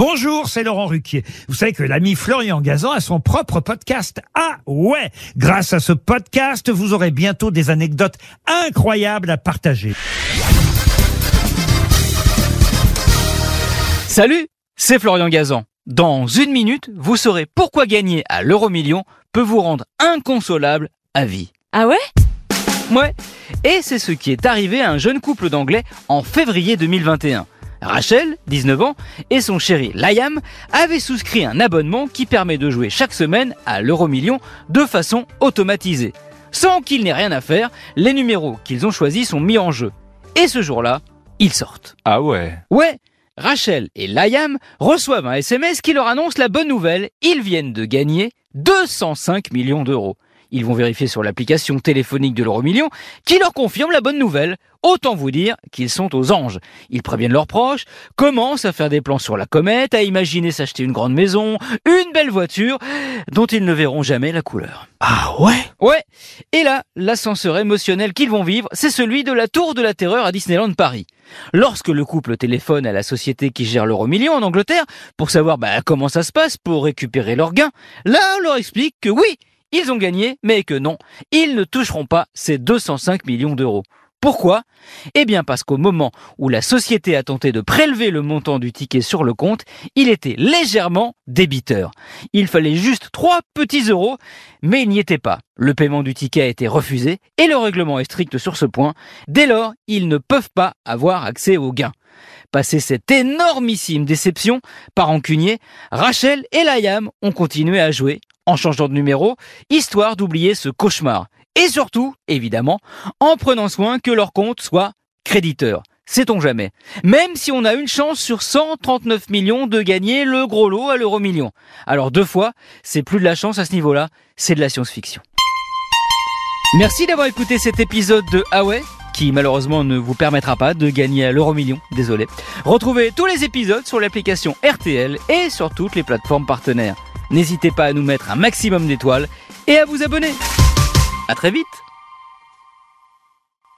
Bonjour, c'est Laurent Ruquier. Vous savez que l'ami Florian Gazan a son propre podcast. Ah ouais Grâce à ce podcast, vous aurez bientôt des anecdotes incroyables à partager. Salut, c'est Florian Gazan. Dans une minute, vous saurez pourquoi gagner à l'euro million peut vous rendre inconsolable à vie. Ah ouais? Ouais, et c'est ce qui est arrivé à un jeune couple d'anglais en février 2021. Rachel, 19 ans, et son chéri Liam avaient souscrit un abonnement qui permet de jouer chaque semaine à l'euro million de façon automatisée. Sans qu'il n'ait rien à faire, les numéros qu'ils ont choisis sont mis en jeu. Et ce jour-là, ils sortent. Ah ouais Ouais, Rachel et Liam reçoivent un SMS qui leur annonce la bonne nouvelle. Ils viennent de gagner 205 millions d'euros. Ils vont vérifier sur l'application téléphonique de l'euro million qui leur confirme la bonne nouvelle. Autant vous dire qu'ils sont aux anges. Ils préviennent leurs proches, commencent à faire des plans sur la comète, à imaginer s'acheter une grande maison, une belle voiture, dont ils ne verront jamais la couleur. Ah ouais? Ouais. Et là, l'ascenseur émotionnel qu'ils vont vivre, c'est celui de la Tour de la Terreur à Disneyland Paris. Lorsque le couple téléphone à la société qui gère l'euro million en Angleterre pour savoir bah, comment ça se passe pour récupérer leurs gains, là on leur explique que oui, ils ont gagné, mais que non, ils ne toucheront pas ces 205 millions d'euros. Pourquoi? Eh bien parce qu'au moment où la société a tenté de prélever le montant du ticket sur le compte, il était légèrement débiteur. Il fallait juste trois petits euros, mais il n'y était pas. Le paiement du ticket a été refusé et le règlement est strict sur ce point. Dès lors, ils ne peuvent pas avoir accès aux gains. Passé cette énormissime déception, par rancunier, Rachel et Liam ont continué à jouer en changeant de numéro, histoire d'oublier ce cauchemar. Et surtout, évidemment, en prenant soin que leur compte soit créditeur. Sait-on jamais. Même si on a une chance sur 139 millions de gagner le gros lot à l'euro million. Alors deux fois, c'est plus de la chance à ce niveau-là, c'est de la science-fiction. Merci d'avoir écouté cet épisode de Ah ouais qui malheureusement ne vous permettra pas de gagner à l'euro million, désolé. Retrouvez tous les épisodes sur l'application RTL et sur toutes les plateformes partenaires. N'hésitez pas à nous mettre un maximum d'étoiles et à vous abonner. À très vite